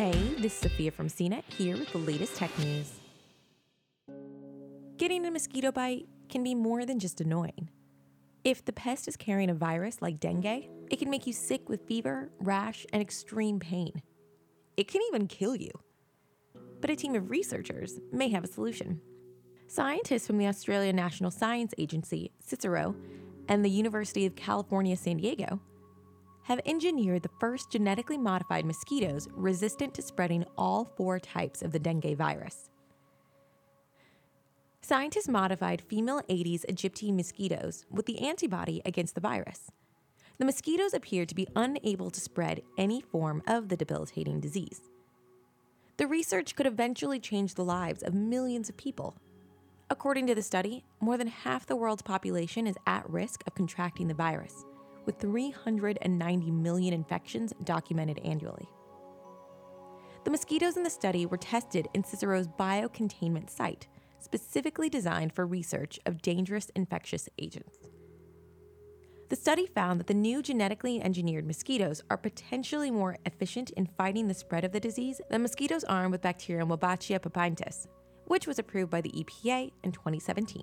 Hey, this is Sophia from CNET here with the latest tech news. Getting a mosquito bite can be more than just annoying. If the pest is carrying a virus like dengue, it can make you sick with fever, rash, and extreme pain. It can even kill you. But a team of researchers may have a solution. Scientists from the Australian National Science Agency, CSIRO, and the University of California, San Diego have engineered the first genetically modified mosquitoes resistant to spreading all four types of the dengue virus. Scientists modified female Aedes aegypti mosquitoes with the antibody against the virus. The mosquitoes appeared to be unable to spread any form of the debilitating disease. The research could eventually change the lives of millions of people. According to the study, more than half the world's population is at risk of contracting the virus with 390 million infections documented annually. The mosquitoes in the study were tested in CSIRO's biocontainment site, specifically designed for research of dangerous infectious agents. The study found that the new genetically engineered mosquitoes are potentially more efficient in fighting the spread of the disease than mosquitoes armed with bacterium Wolbachia pipientis, which was approved by the EPA in 2017.